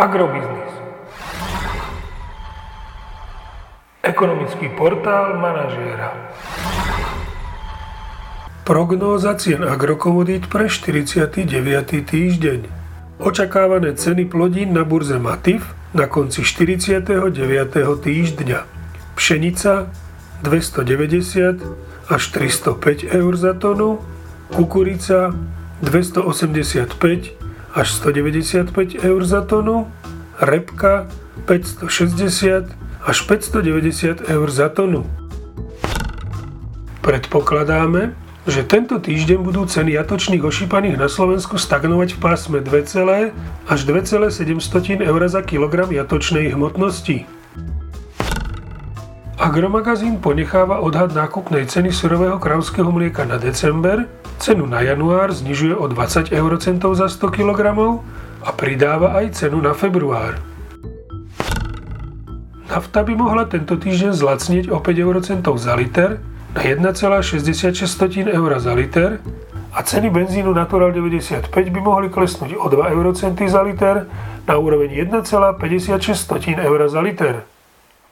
Agrobiznis. Ekonomický portál manažéra. Prognóza cien agrokomodít pre 49. týždeň. Očakávané ceny plodín na burze Matif na konci 49. týždňa. Pšenica 290 až 305 eur za tonu, kukurica 285 až 195 eur za tonu, repka 560 až 590 eur za tonu. Predpokladáme, že tento týždeň budú ceny jatočných ošípaných na Slovensku stagnovať v pásme 2, až 2,7 eur za kilogram jatočnej hmotnosti. Agromagazín ponecháva odhad nákupnej ceny surového kravského mlieka na december, cenu na január znižuje o 20 eurocentov za 100 kg a pridáva aj cenu na február. Nafta by mohla tento týždeň zlacnieť o 5 eurocentov za liter na 1,66 eur za liter a ceny benzínu Natural 95 by mohli klesnúť o 2 eurocenty za liter na úroveň 1,56 eur za liter.